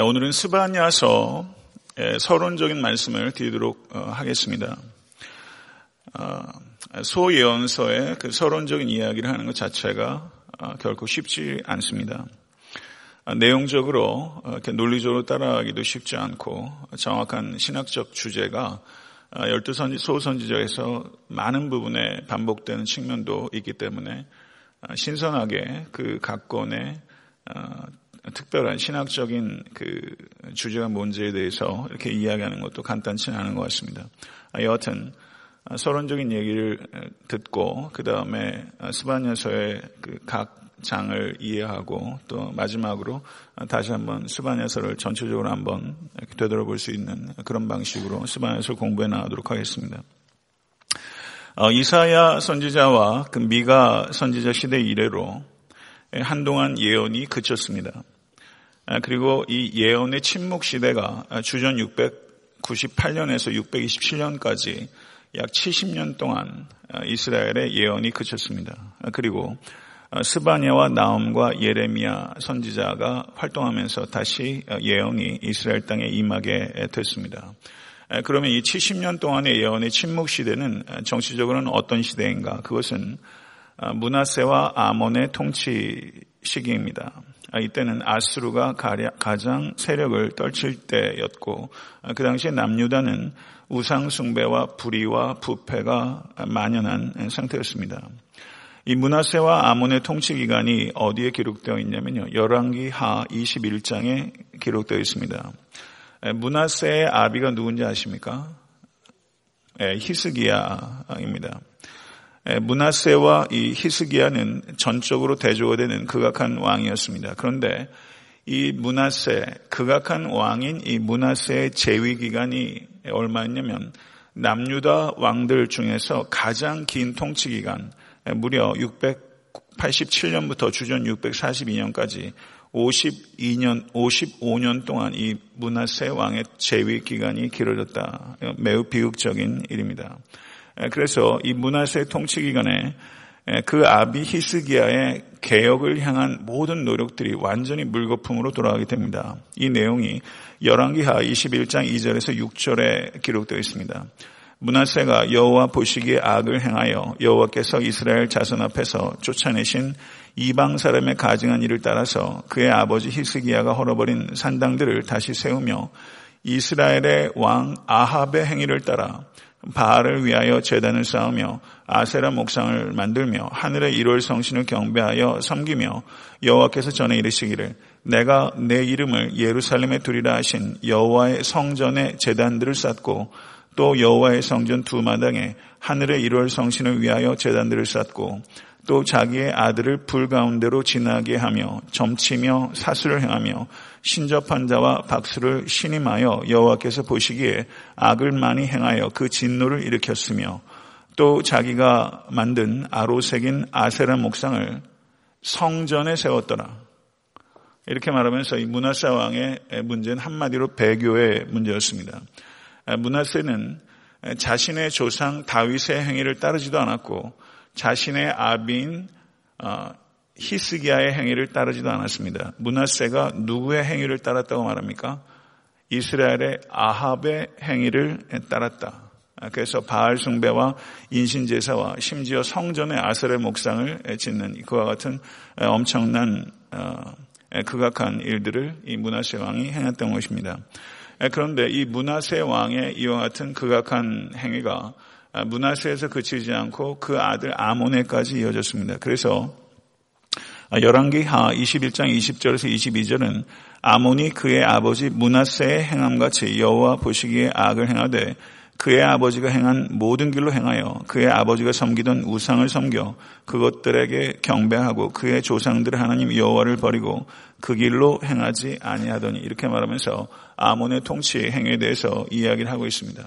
오늘은 스바냐서 서론적인 말씀을 드리도록 어, 하겠습니다. 어, 소예언서의 그 서론적인 이야기를 하는 것 자체가 어, 결코 쉽지 않습니다. 내용적으로 이렇게 논리적으로 따라가기도 쉽지 않고 정확한 신학적 주제가 열두 선지 소선지자에서 많은 부분에 반복되는 측면도 있기 때문에 신선하게 그 각권의 특별한 신학적인 그 주제가 뭔지에 대해서 이렇게 이야기하는 것도 간단치 않은 것 같습니다. 아, 여하튼 아, 서론적인 얘기를 듣고 그 다음에 스바냐서의 그 각 장을 이해하고 또 마지막으로 다시 한번 스바냐서를 전체적으로 한번 되돌아볼 수 있는 그런 방식으로 스바냐서 공부해 나가도록 하겠습니다. 어, 이사야 선지자와 그 미가 선지자 시대 이래로 한동안 예언이 그쳤습니다. 아, 그리고 이 예언의 침묵 시대가 주전 698년에서 627년까지 약 70년 동안 아, 이스라엘의 예언이 그쳤습니다. 아, 그리고 스바냐와 나움과 예레미야 선지자가 활동하면서 다시 예언이 이스라엘 땅에 임하게 됐습니다. 그러면 이 70년 동안의 예언의 침묵 시대는 정치적으로는 어떤 시대인가? 그것은 문하세와 아몬의 통치 시기입니다. 아, 이때는 아수르가 가장 세력을 떨칠 때였고 아, 그 당시에 남유다는 우상 숭배와 불의와 부패가 만연한 상태였습니다. 이 문하세와 아몬의 통치 기간이 어디에 기록되어 있냐면요. 열왕기 하 21장에 기록되어 있습니다. 문하세의 아비가 누군지 아십니까? 히스기야입니다. 문하세와 이 히스기야는 전적으로 대조가 되는 극악한 왕이었습니다. 그런데 이 문하세, 극악한 왕인 이 문하세의 재위 기간이 얼마였냐면 남유다 왕들 중에서 가장 긴 통치 기간, 무려 687년부터 주전 642년까지 52년, 55년 동안 이 문하세 왕의 재위 기간이 길어졌다. 매우 비극적인 일입니다. 그래서 이 문하세 통치 기간에 그 아비 히스기야의 개혁을 향한 모든 노력들이 완전히 물거품으로 돌아가게 됩니다. 이 내용이 열왕기하 21장 2절에서 6절에 기록되어 있습니다. 문하세가 여호와 보시기에 악을 행하여 여호와께서 이스라엘 자손 앞에서 쫓아내신 이방 사람의 가증한 일을 따라서 그의 아버지 히스기야가 헐어버린 산당들을 다시 세우며 이스라엘의 왕 아합의 행위를 따라 바알을 위하여 재단을 쌓으며 아세라 목상을 만들며 하늘의 일월 성신을 경배하여 섬기며 여호와께서 전에 이르시기를 내가 내 이름을 예루살렘에 두리라 하신 여호와의 성전에 재단들을 쌓고 또 여호와의 성전 두 마당에 하늘의 일월 성신을 위하여 재단들을 쌓고 또 자기의 아들을 불 가운데로 지나게 하며 점치며 사수를 행하며 신접한 자와 박수를 신임하여 여호와께서 보시기에 악을 많이 행하여 그 진노를 일으켰으며 또 자기가 만든 아로색인 아세라 목상을 성전에 세웠더라. 이렇게 말하면서 이 문하세 왕의 문제는 한마디로 배교의 문제였습니다. 문하세는 자신의 조상 다윗의 행위를 따르지도 않았고 자신의 아비인 어, 히스기야의 행위를 따르지도 않았습니다. 문하세가 누구의 행위를 따랐다고 말합니까? 이스라엘의 아합의 행위를 따랐다. 그래서 바알 숭배와 인신 제사와 심지어 성전의 아설의 목상을 짓는 그와 같은 엄청난 어, 극악한 일들을 이 문하세 왕이 행했던 것입니다. 그런데 이 문하세 왕의 이와 같은 극악한 행위가 문하세에서 그치지 않고 그 아들 아모네까지 이어졌습니다. 그래서 열왕기 하 21장 20절에서 22절은 아몬이 그의 아버지 문하세의 행함같이 여호와 보시기에 악을 행하되 그의 아버지가 행한 모든 길로 행하여 그의 아버지가 섬기던 우상을 섬겨 그것들에게 경배하고 그의 조상들의 하나님 여호와를 버리고 그 길로 행하지 아니하더니 이렇게 말하면서 아몬의 통치 행위에 대해서 이야기를 하고 있습니다.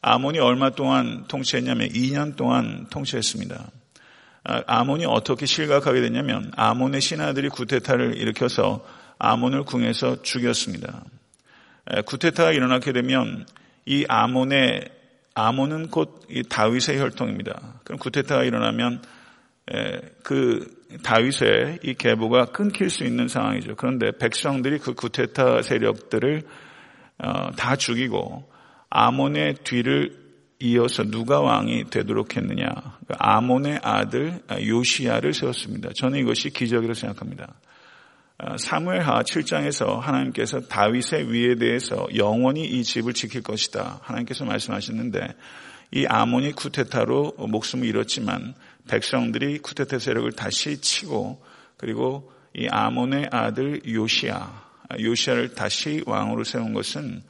아몬이 얼마 동안 통치했냐면 2년 동안 통치했습니다. 아, 아몬이 어떻게 실각하게 됐냐면 아몬의 신하들이 구테타를 일으켜서 아몬을 궁에서 죽였습니다. 구테타가 일어나게 되면 이 아몬의 아몬은 곧 다윗의 혈통입니다. 그럼 구테타가 일어나면 그 다윗의 이 계보가 끊길 수 있는 상황이죠. 그런데 백성들이 그 구테타 세력들을 어, 다 죽이고 아몬의 뒤를 이어서 누가 왕이 되도록 했느냐? 그 아몬의 아들 요시야를 세웠습니다. 저는 이것이 기적이라고 생각합니다. 어, 사무엘하 7장에서 하나님께서 다윗의 위에 대해서 영원히 이 집을 지킬 것이다. 하나님께서 말씀하셨는데 이 아몬이 쿠테타로 목숨을 잃었지만 백성들이 쿠테타 세력을 다시 치고 그리고 이 아몬의 아들 요시아, 요시아를 다시 왕으로 세운 것은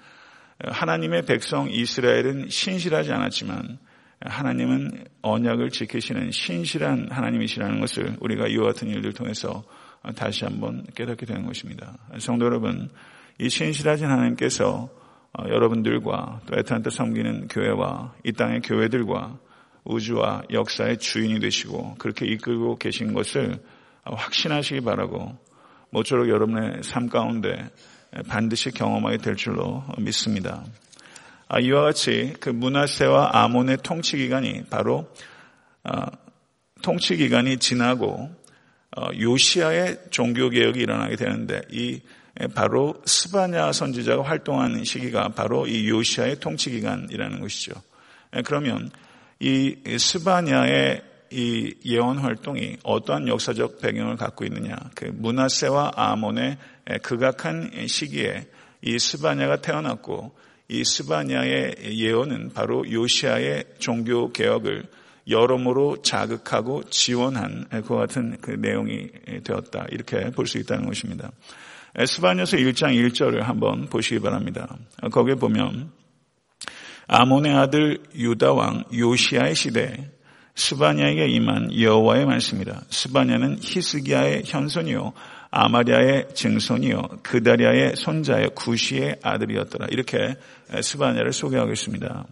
하나님의 백성 이스라엘은 신실하지 않았지만 하나님은 언약을 지키시는 신실한 하나님이시라는 것을 우리가 이와 같은 일들 통해서 다시 한번 깨닫게 되는 것입니다. 성도 여러분, 이 신실하신 하나님께서 여러분들과 또 애타한테 섬기는 교회와 이 땅의 교회들과 우주와 역사의 주인이 되시고 그렇게 이끌고 계신 것을 확신하시기 바라고 모쪼록 여러분의 삶 가운데 반드시 경험하게 될 줄로 믿습니다. 아, 이와 같이 그 문하세와 아몬의 통치 기간이 바로 아, 통치 기간이 지나고 어, 요시아의 종교 개혁이 일어나게 되는데 이 바로 스바냐 선지자가 활동하는 시기가 바로 이 요시아의 통치 기간이라는 것이죠. 그러면 이 스바냐의 이 예언 활동이 어떠한 역사적 배경을 갖고 있느냐? 그 문하세와 아몬의 극악한 시기에 이 스바냐가 태어났고 이 스바냐의 예언은 바로 요시아의 종교 개혁을 여러모로 자극하고 지원한 그와 같은 그 내용이 되었다. 이렇게 볼 수 있다는 것입니다. 스바냐서 1장 1절을 한번 보시기 바랍니다. 거기에 보면 아몬의 아들 유다 왕 요시아의 시대 스바냐에게 임한 여호와의 말씀이다. 스바냐는 히스기야의 현손이요 아마리아의 증손이요 그다리아의 손자의 구시의 아들이었더라. 이렇게 스바냐를 소개하고 있습니다.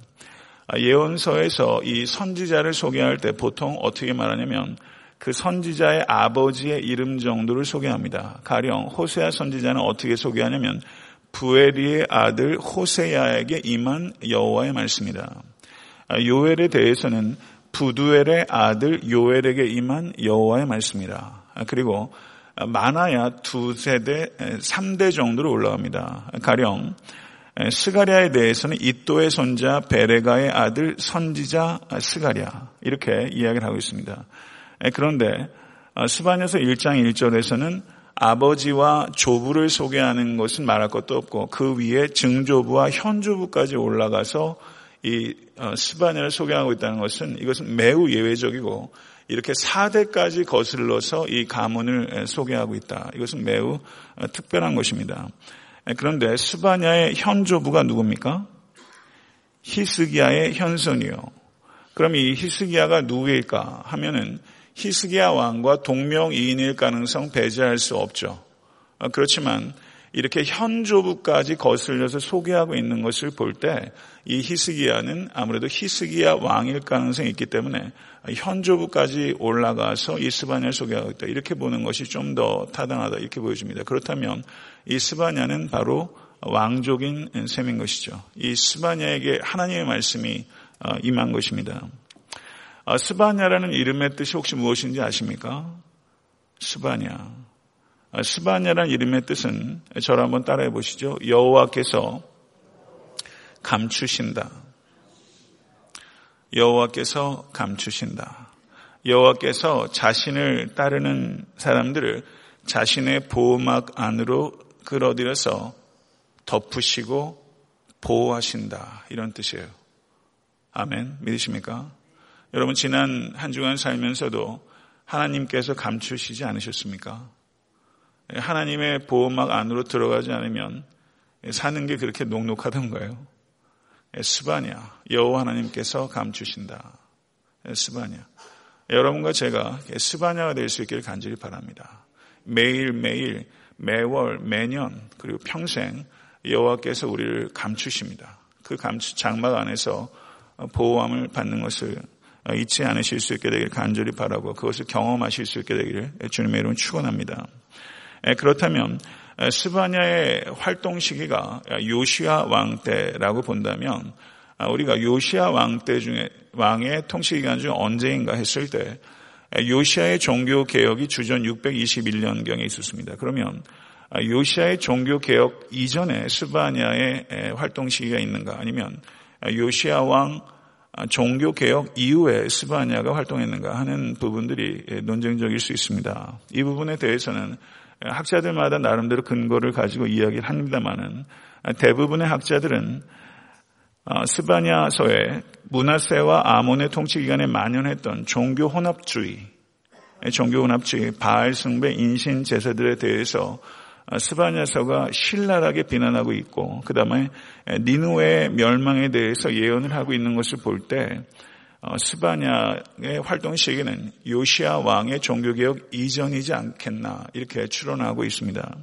예언서에서 이 선지자를 소개할 때 보통 어떻게 말하냐면 그 선지자의 아버지의 이름 정도를 소개합니다. 가령 호세아 선지자는 어떻게 소개하냐면 브에리의 아들 호세아에게 임한 여호와의 말씀이다. 요엘에 대해서는 브두엘의 아들 요엘에게 임한 여호와의 말씀이라. 그리고 많아야 두 세대, 3대 정도로 올라갑니다. 가령 스가랴에 대해서는 잇도의 손자 베레갸의 아들 선지자 스가랴 이렇게 이야기를 하고 있습니다. 그런데 스바냐서 1장 1절에서는 아버지와 조부를 소개하는 것은 말할 것도 없고 그 위에 증조부와 현조부까지 올라가서 이 어, 스바냐를 소개하고 있다는 것은 이것은 매우 예외적이고 이렇게 4대까지 거슬러서 이 가문을 소개하고 있다. 이것은 매우 어, 특별한 것입니다. 그런데 스바냐의 현조부가 누굽니까? 히스기야의 현손이요. 그럼 이 히스기야가 누구일까 하면은 히스기야 왕과 동명이인일 가능성 배제할 수 없죠. 어, 그렇지만 이렇게 현조부까지 거슬려서 소개하고 있는 것을 볼 때 이 히스기야는 아무래도 히스기야 왕일 가능성이 있기 때문에 현조부까지 올라가서 이 스바냐를 소개하고 있다. 이렇게 보는 것이 좀 더 타당하다. 이렇게 보여집니다. 그렇다면 이 스바냐는 바로 왕족인 셈인 것이죠. 이 스바냐에게 하나님의 말씀이 어, 임한 것입니다. 아, 스바냐라는 이름의 뜻이 혹시 무엇인지 아십니까? 스바냐. 아, 스바냐라는 이름의 뜻은 저를 한번 따라해 보시죠. 여호와께서 감추신다. 여호와께서 감추신다. 여호와께서 자신을 따르는 사람들을 자신의 보호막 안으로 끌어들여서 덮으시고 보호하신다. 이런 뜻이에요. 아멘. 믿으십니까? 여러분 지난 한 주간 살면서도 하나님께서 감추시지 않으셨습니까? 하나님의 보호막 안으로 들어가지 않으면 사는 게 그렇게 녹록하던가요? 스바냐, 여호와 하나님께서 감추신다. 스바냐. 여러분과 제가 스바냐가 될 수 있기를 간절히 바랍니다. 매일매일, 매월, 매년, 그리고 평생 여호와께서 우리를 감추십니다. 그 감추, 장막 안에서 보호함을 받는 것을 잊지 않으실 수 있게 되기를 간절히 바라고 그것을 경험하실 수 있게 되기를 주님의 이름 축원합니다. 그렇다면 스바냐의 활동 시기가 요시아 왕 때라고 본다면 아, 우리가 요시아 왕 때 중에 왕의 통치 기간 중 언제인가 했을 때 요시아의 종교 개혁이 주전 621년경에 있었습니다. 그러면 요시아의 종교 개혁 이전에 스바냐의 활동 시기가 있는가 아니면 요시아 왕 종교 개혁 이후에 스바냐가 활동했는가 하는 부분들이 논쟁적일 수 있습니다. 이 부분에 대해서는 학자들마다 나름대로 근거를 가지고 이야기를 합니다만은 대부분의 학자들은 어, 스바냐서에 문하세와 아몬의 통치 기간에 만연했던 종교 혼합주의, 종교 혼합주의, 바알 숭배, 인신 제사들에 대해서 어, 스바냐서가 신랄하게 비난하고 있고 그 다음에 니누의 멸망에 대해서 예언을 하고 있는 것을 볼때 어, 스바냐의 활동 시기는 요시아 왕의 종교개혁 이전이지 않겠나 이렇게 추론하고 있습니다.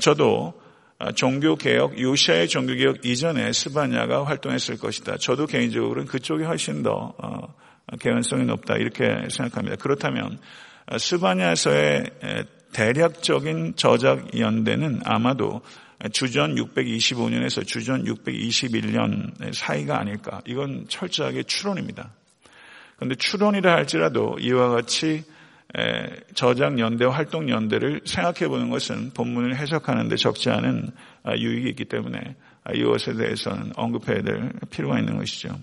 저도 아, 종교개혁, 요시아의 종교개혁 이전에 스바냐가 활동했을 것이다. 저도 개인적으로는 그쪽이 훨씬 더 어, 개연성이 높다 이렇게 생각합니다. 그렇다면 아, 스바냐에서의 대략적인 저작 연대는 아마도 주전 625년에서 주전 621년 사이가 아닐까. 이건 철저하게 추론입니다. 그런데 추론이라 할지라도 이와 같이 저작 연대와 활동 연대를 생각해 보는 것은 본문을 해석하는데 적지 않은 아, 유익이 있기 때문에 아, 이것에 대해서는 언급해야 될 필요가 있는 것이죠.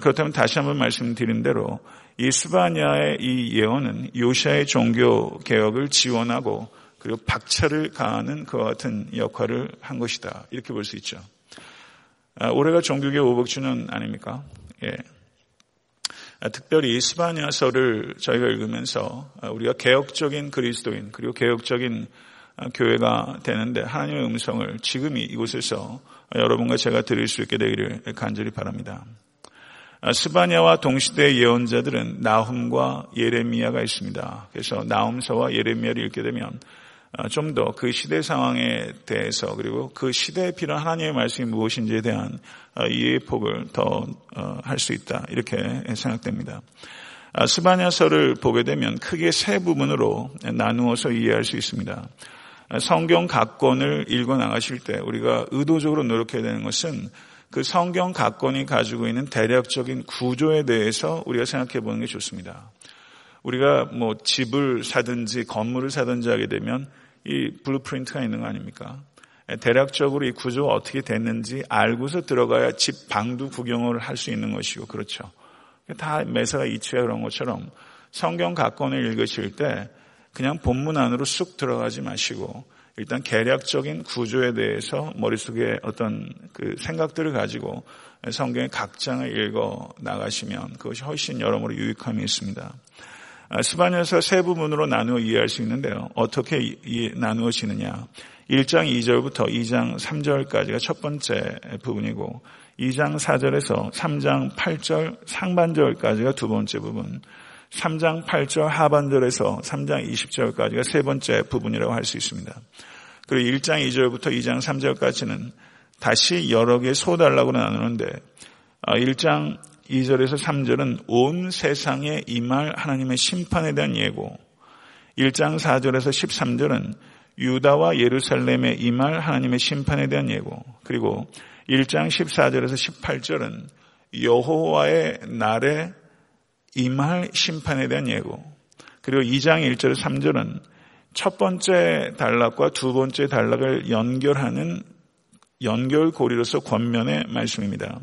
그렇다면 다시 한번 말씀드린 대로 이 스바냐의 이 예언은 요시아의 종교 개혁을 지원하고 그리고 박차를 가하는 그와 같은 역할을 한 것이다. 이렇게 볼 수 있죠. 아, 올해가 종교개혁 500주년 아닙니까? 예. 아, 특별히 스바냐서를 저희가 읽으면서 아, 우리가 개혁적인 그리스도인 그리고 개혁적인 아, 교회가 되는데 하나님의 음성을 지금이 이곳에서 여러분과 제가 들을 수 있게 되기를 간절히 바랍니다. 스바냐와 동시대 예언자들은 나훔과 예레미야가 있습니다. 그래서 나훔서와 예레미야를 읽게 되면 어, 좀더 그 시대 상황에 대해서 그리고 그 시대에 필요한 하나님의 말씀이 무엇인지에 대한 어, 이해의 폭을 더 할수 어, 있다 이렇게 생각됩니다. 아, 스바냐서를 보게 되면 크게 세 부분으로 나누어서 이해할 수 있습니다. 아, 성경 각권을 읽어 나가실 때 우리가 의도적으로 노력해야 되는 것은 그 성경 각권이 가지고 있는 대략적인 구조에 대해서 우리가 생각해 보는 게 좋습니다. 우리가 뭐 집을 사든지 건물을 사든지 하게 되면 이 blueprint가 있는 거 아닙니까? 대략적으로 이 구조가 어떻게 됐는지 알고서 들어가야 집 방도 구경을 할 수 있는 것이고 그렇죠. 다 매사가 이치에 그런 것처럼 성경 각권을 읽으실 때 그냥 본문 안으로 쑥 들어가지 마시고 일단 계략적인 구조에 대해서 머릿속에 어떤 그 생각들을 가지고 성경의 각 장을 읽어 나가시면 그것이 훨씬 여러모로 유익함이 있습니다. 아, 스바냐서 세 부분으로 나누어 이해할 수 있는데요. 어떻게 나누어지느냐. 1장 2절부터 2장 3절까지가 첫 번째 부분이고 2장 4절에서 3장 8절 상반절까지가 두 번째 부분 3장 8절 하반절에서 3장 20절까지가 세 번째 부분이라고 할 수 있습니다. 그리고 1장 2절부터 2장 3절까지는 다시 여러 개 소달라고 나누는데 1장 아, 2절에서 3절은 온 세상에 임할 하나님의 심판에 대한 예고, 1장 4절에서 13절은 유다와 예루살렘에 임할 하나님의 심판에 대한 예고, 그리고 1장 14절에서 18절은 여호와의 날에 임할 심판에 대한 예고, 그리고 2장 1절 3절은 첫 번째 단락과 두 번째 단락을 연결하는 연결고리로서 권면의 말씀입니다.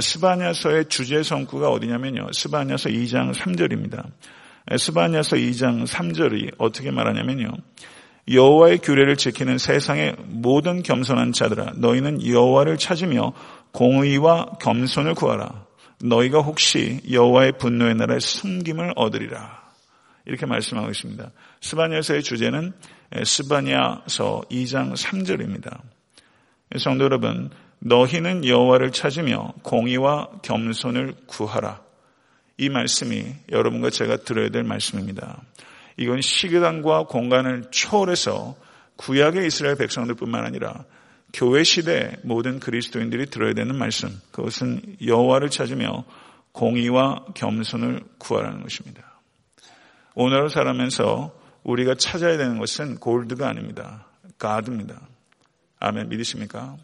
스바냐서의 주제 성구가 어디냐면요. 스바냐서 2장 3절입니다. 스바냐서 2장 3절이 어떻게 말하냐면요. 여호와의 규례를 지키는 세상의 모든 겸손한 자들아 너희는 여호와를 찾으며 공의와 겸손을 구하라. 너희가 혹시 여호와의 분노의 날에 숨김을 얻으리라. 이렇게 말씀하고 있습니다. 스바냐서의 주제는 스바냐서 2장 3절입니다. 성도 여러분, 너희는 여호와를 찾으며 공의와 겸손을 구하라. 이 말씀이 여러분과 제가 들어야 될 말씀입니다. 이건 시간과 공간을 초월해서 구약의 이스라엘 백성들뿐만 아니라 교회 시대 모든 그리스도인들이 들어야 되는 말씀. 그것은 여호와를 찾으며 공의와 겸손을 구하라는 것입니다. 오늘을 살아면서 우리가 찾아야 되는 것은 골드가 아닙니다. 가드입니다. 아멘 믿으십니까?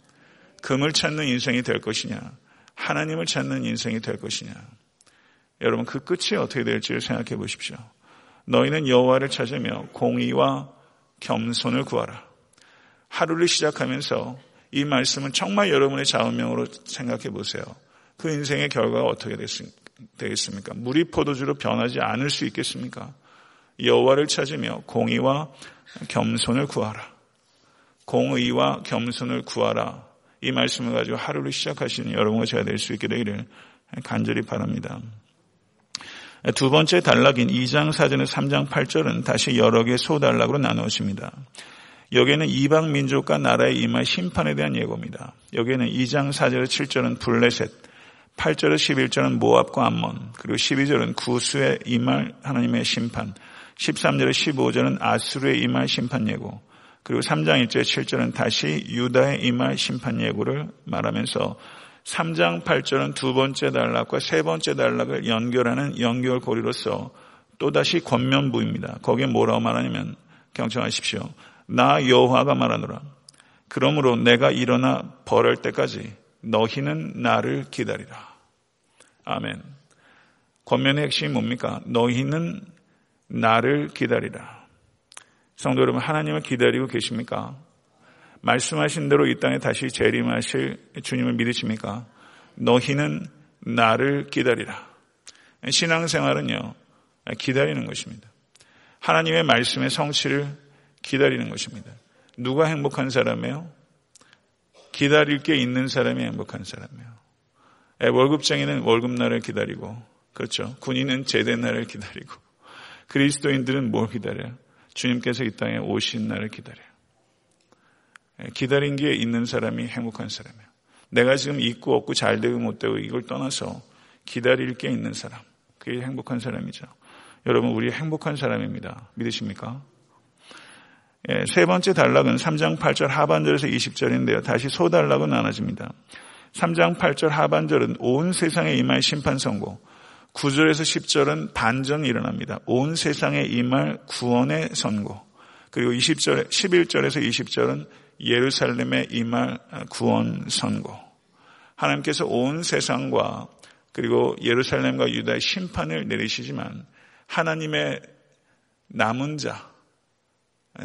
금을 찾는 인생이 될 것이냐? 하나님을 찾는 인생이 될 것이냐? 여러분 그 끝이 어떻게 될지를 생각해 보십시오. 너희는 여호와를 찾으며 공의와 겸손을 구하라. 하루를 시작하면서 이 말씀은 정말 여러분의 자원명으로 생각해 보세요. 그 인생의 결과가 어떻게 되겠습니까? 물이 포도주로 변하지 않을 수 있겠습니까? 여호와를 찾으며 공의와 겸손을 구하라. 공의와 겸손을 구하라. 이 말씀을 가지고 하루를 시작하시는 여러분과 제가 될 수 있게 되기를 간절히 바랍니다. 두 번째 단락인 2장 4절의 3장 8절은 다시 여러 개의 소단락으로 나누어집니다. 여기에는 이방 민족과 나라의 임할 심판에 대한 예고입니다. 여기에는 2장 4절 7절은 블레셋, 8절 11절은 모압과 암몬, 그리고 12절은 구수의 임할 하나님의 심판, 13절 15절은 아수르의 임할 심판 예고, 그리고 3장 1절 7절은 다시 유다의 임할 심판 예고를 말하면서 3장 8절은 두 번째 단락과 세 번째 단락을 연결하는 연결고리로서 또다시 권면부입니다. 거기에 뭐라고 말하냐면 경청하십시오. 나 여호와가 말하노라. 그러므로 내가 일어나 벌할 때까지 너희는 나를 기다리라. 아멘. 권면의 핵심이 뭡니까? 너희는 나를 기다리라. 성도 여러분, 하나님을 기다리고 계십니까? 말씀하신 대로 이 땅에 다시 재림하실 주님을 믿으십니까? 너희는 나를 기다리라. 신앙생활은요, 기다리는 것입니다. 하나님의 말씀의 성취를 기다리는 것입니다. 누가 행복한 사람이에요? 기다릴 게 있는 사람이 행복한 사람이에요. 월급쟁이는 월급날을 기다리고, 그렇죠. 군인은 제대 날을 기다리고, 그리스도인들은 뭘 기다려요? 주님께서 이 땅에 오신 날을 기다려요. 기다린 게 있는 사람이 행복한 사람이에요. 내가 지금 있고 없고 잘 되고 못 되고 이걸 떠나서 기다릴 게 있는 사람. 그게 행복한 사람이죠. 여러분, 우리 행복한 사람입니다. 믿으십니까? 예, 세 번째 단락은 3장 8절 하반절에서 20절인데요. 다시 소단락은 나눠집니다. 3장 8절 하반절은 온 세상에 임할 심판 선고, 9절에서 10절은 반전이 일어납니다. 온 세상에 임할 구원의 선고, 그리고 20절, 11절에서 20절은 예루살렘에 임할 구원 선고. 하나님께서 온 세상과 그리고 예루살렘과 유다의 심판을 내리시지만 하나님의 남은 자,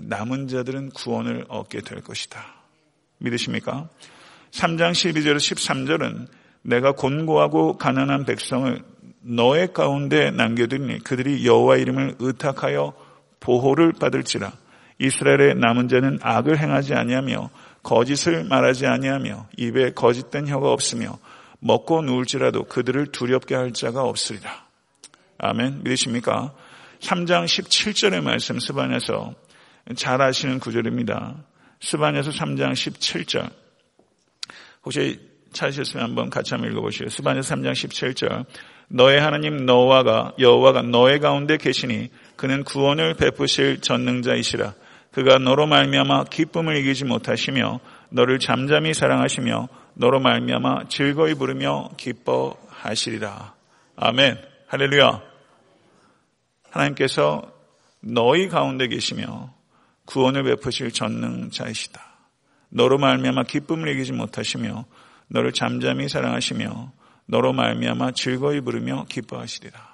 남은 자들은 구원을 얻게 될 것이다. 믿으십니까? 3장 12절 13절은 내가 곤고하고 가난한 백성을 너의 가운데 남겨두니 그들이 여호와 이름을 의탁하여 보호를 받을지라 이스라엘의 남은 자는 악을 행하지 아니하며 거짓을 말하지 아니하며 입에 거짓된 혀가 없으며 먹고 누울지라도 그들을 두렵게 할 자가 없으리라. 아멘. 믿으십니까? 3장 17절의 말씀 스반에서 잘 아시는 구절입니다. 스반에서 3장 17절. 혹시 찾으셨으면 한번 같이 한번 읽어보시죠. 스반에서 3장 17절. 너의 하나님 너와가 여호와가 너의 가운데 계시니 그는 구원을 베푸실 전능자이시라. 그가 너로 말미암아 기쁨을 이기지 못하시며 너를 잠잠히 사랑하시며 너로 말미암아 즐거이 부르며 기뻐하시리라. 아멘. 할렐루야. 하나님께서 너희 가운데 계시며 구원을 베푸실 전능자이시다. 너로 말미암아 기쁨을 이기지 못하시며 너를 잠잠히 사랑하시며 너로 말미암아 즐거이 부르며 기뻐하시리라.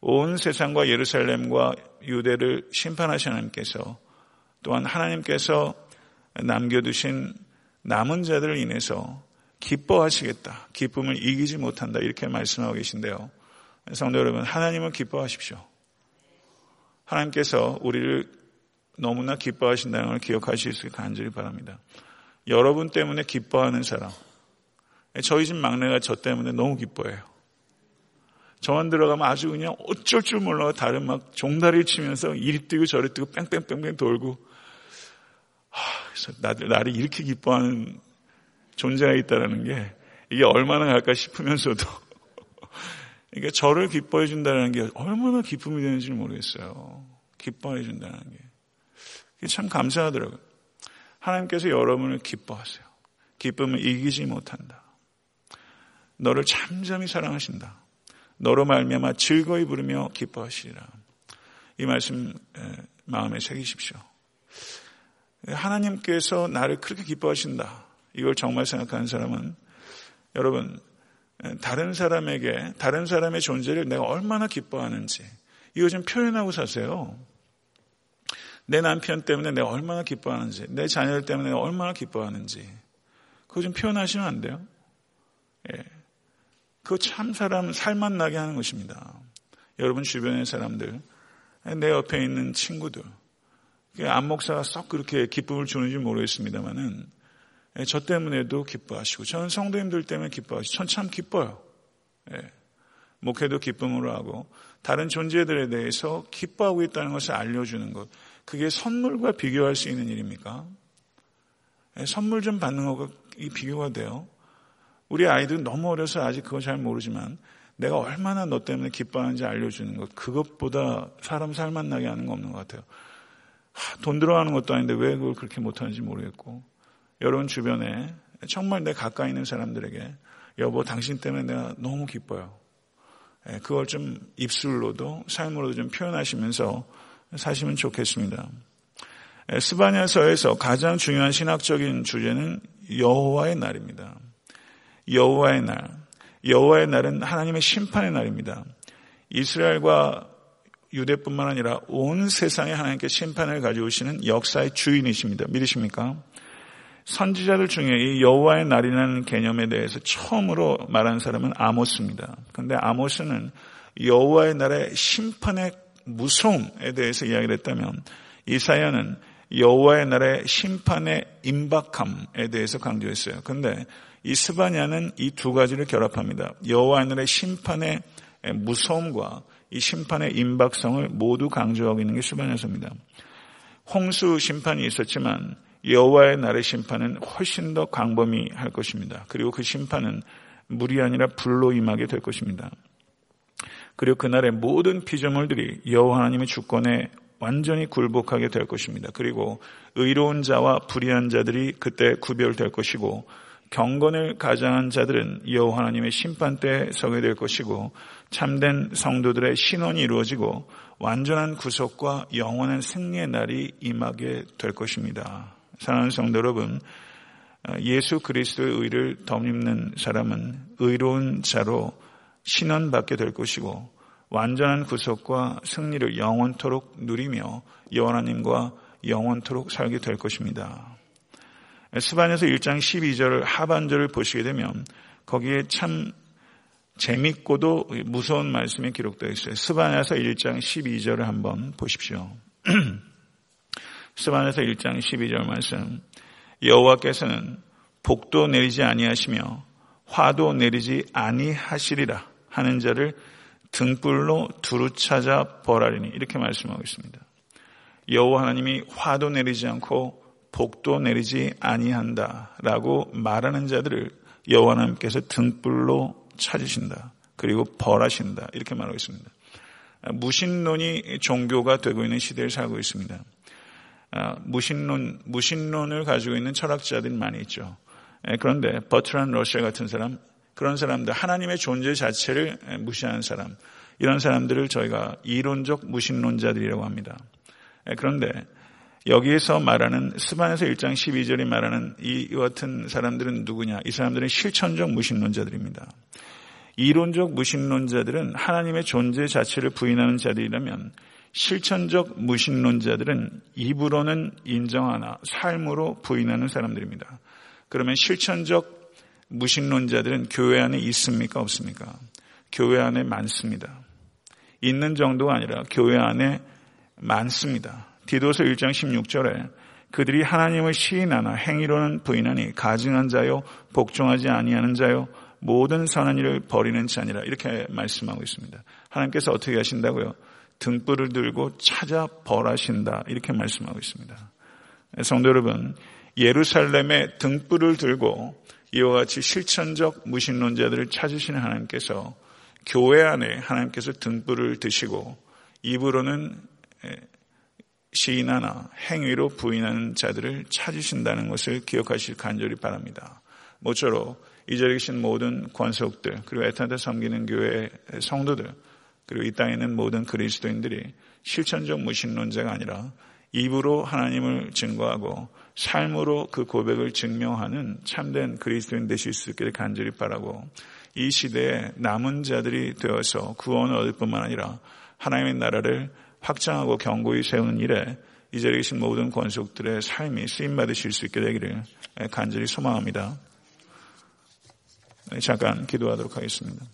온 세상과 예루살렘과 유대를 심판하신 하나님께서 또한 하나님께서 남겨두신 남은 자들을 인해서 기뻐하시겠다. 기쁨을 이기지 못한다. 이렇게 말씀하고 계신데요. 성도 여러분, 하나님은 기뻐하십시오. 하나님께서 우리를 너무나 기뻐하신다는 걸 기억하실 수 있게 간절히 바랍니다. 여러분 때문에 기뻐하는 사람. 저희 집 막내가 저 때문에 너무 기뻐해요. 저만 들어가면 아주 그냥 어쩔 줄 몰라 다른 막 종다리를 치면서 이리 뛰고 저리 뛰고 뺑뺑뺑뺑 돌고 하, 나를, 나를 이렇게 기뻐하는 존재가 있다는 게 이게 얼마나 갈까 싶으면서도 그러니까 저를 기뻐해 준다는 게 얼마나 기쁨이 되는지 모르겠어요. 기뻐해 준다는 게. 참 감사하더라고요. 하나님께서 여러분을 기뻐하세요. 기쁨을 이기지 못한다. 너를 잠잠히 사랑하신다. 너로 말미암아 즐거이 부르며 기뻐하시리라. 이 말씀 마음에 새기십시오. 하나님께서 나를 그렇게 기뻐하신다. 이걸 정말 생각하는 사람은 여러분 다른 사람에게 다른 사람의 존재를 내가 얼마나 기뻐하는지 이거 좀 표현하고 사세요. 내 남편 때문에 내가 얼마나 기뻐하는지, 내 자녀들 때문에 내가 얼마나 기뻐하는지, 그거 좀 표현하시면 안 돼요? 예. 그거 참 사람 살만 나게 하는 것입니다. 여러분 주변의 사람들, 내 옆에 있는 친구들, 안 목사가 썩 그렇게 기쁨을 주는지 모르겠습니다만은 예, 저 때문에도 기뻐하시고 저는 성도님들 때문에 기뻐하시고 전 참 기뻐요. 예. 목회도 기쁨으로 하고 다른 존재들에 대해서 기뻐하고 있다는 것을 알려주는 것 그게 선물과 비교할 수 있는 일입니까? 예, 선물 좀 받는 거가 이 비교가 돼요. 우리 아이들은 너무 어려서 아직 그거 잘 모르지만 내가 얼마나 너 때문에 기뻐하는지 알려주는 것 그것보다 사람 살만 나게 하는 거 없는 것 같아요. 하, 돈 들어가는 것도 아닌데 왜 그걸 그렇게 못하는지 모르겠고 여러분 주변에 정말 내 가까이 있는 사람들에게 여보 당신 때문에 내가 너무 기뻐요. 예, 그걸 좀 입술로도 삶으로도 좀 표현하시면서 사시면 좋겠습니다. 예, 스바냐서에서 가장 중요한 신학적인 주제는 여호와의 날입니다. 여호와의 날. 여호와의 날은 하나님의 심판의 날입니다. 이스라엘과 유대뿐만 아니라 온 세상에 하나님께 심판을 가져오시는 역사의 주인이십니다. 믿으십니까? 선지자들 중에 이 여호와의 날이라는 개념에 대해서 처음으로 말한 사람은 아모스입니다. 그런데 아모스는 여호와의 날의 심판의 무서움에 대해서 이야기를 했다면 이사야는 여호와의 날의 심판의 임박함에 대해서 강조했어요. 그런데 이 스바냐는 이 두 가지를 결합합니다. 여호와의 날의 심판의 무서움과 이 심판의 임박성을 모두 강조하고 있는 게 스바냐서입니다. 홍수 심판이 있었지만 여호와의 날의 심판은 훨씬 더 광범위할 것입니다. 그리고 그 심판은 물이 아니라 불로 임하게 될 것입니다. 그리고 그날의 모든 피조물들이 여호와 하나님의 주권에 완전히 굴복하게 될 것입니다. 그리고 의로운 자와 불의한 자들이 그때 구별될 것이고 경건을 가장한 자들은 여호와 하나님의 심판 때 서게 될 것이고 참된 성도들의 신원이 이루어지고 완전한 구속과 영원한 승리의 날이 임하게 될 것입니다. 사랑하는 성도 여러분, 예수 그리스도의 의를 덧입는 사람은 의로운 자로 신원받게 될 것이고 완전한 구속과 승리를 영원토록 누리며 여호와 님과 영원토록 살게 될 것입니다. 스바냐서 1장 12절 하반절을 보시게 되면 거기에 참 재밌고도 무서운 말씀이 기록되어 있어요. 스바냐서 1장 12절을 한번 보십시오. 스바냐서 1장 12절 말씀. 여호와께서는 복도 내리지 아니하시며 화도 내리지 아니하시리라 하는 자를 등불로 두루 찾아 벌하리니 이렇게 말씀하고 있습니다. 여호와 하나님이 화도 내리지 않고 복도 내리지 아니한다라고 말하는 자들을 여호와 하나님께서 등불로 찾으신다. 그리고 벌하신다. 이렇게 말하고 있습니다. 무신론이 종교가 되고 있는 시대를 살고 있습니다. 아, 무신론, 무신론을 가지고 있는 철학자들이 많이 있죠. 예, 그런데 버트란 러시아 같은 사람, 그런 사람들, 하나님의 존재 자체를 무시하는 사람, 이런 사람들을 저희가 이론적 무신론자들이라고 합니다. 예, 그런데 여기에서 말하는 스반에서 1장 12절이 말하는 이 같은 사람들은 누구냐? 이 사람들은 실천적 무신론자들입니다. 이론적 무신론자들은 하나님의 존재 자체를 부인하는 자들이라면 실천적 무신론자들은 입으로는 인정하나 삶으로 부인하는 사람들입니다. 그러면 실천적 무신론자들은 교회 안에 있습니까? 없습니까? 교회 안에 많습니다. 있는 정도가 아니라 교회 안에 많습니다. 디도서 1장 16절에 그들이 하나님을 시인하나 행위로는 부인하니 가증한 자요 복종하지 아니하는 자요 모든 선한 일을 버리는 자니라 이렇게 말씀하고 있습니다. 하나님께서 어떻게 하신다고요? 등불을 들고 찾아 벌하신다. 이렇게 말씀하고 있습니다. 성도 여러분, 예루살렘에 등불을 들고 이와 같이 실천적 무신론자들을 찾으시는 하나님께서 교회 안에 하나님께서 등불을 드시고 입으로는 시인하나 행위로 부인하는 자들을 찾으신다는 것을 기억하실 간절히 바랍니다. 모쪼록 이 자리에 계신 모든 권속들 그리고 애타한테 섬기는 교회 성도들 그리고 이 땅에 있는 모든 그리스도인들이 실천적 무신론자가 아니라 입으로 하나님을 증거하고 삶으로 그 고백을 증명하는 참된 그리스도인 되실 수 있기를 간절히 바라고 이 시대에 남은 자들이 되어서 구원을 얻을 뿐만 아니라 하나님의 나라를 확장하고 견고히 세우는 일에 이 자리에 계신 모든 권속들의 삶이 쓰임받으실 수 있게 되기를 간절히 소망합니다. 네, 잠깐 기도하도록 하겠습니다.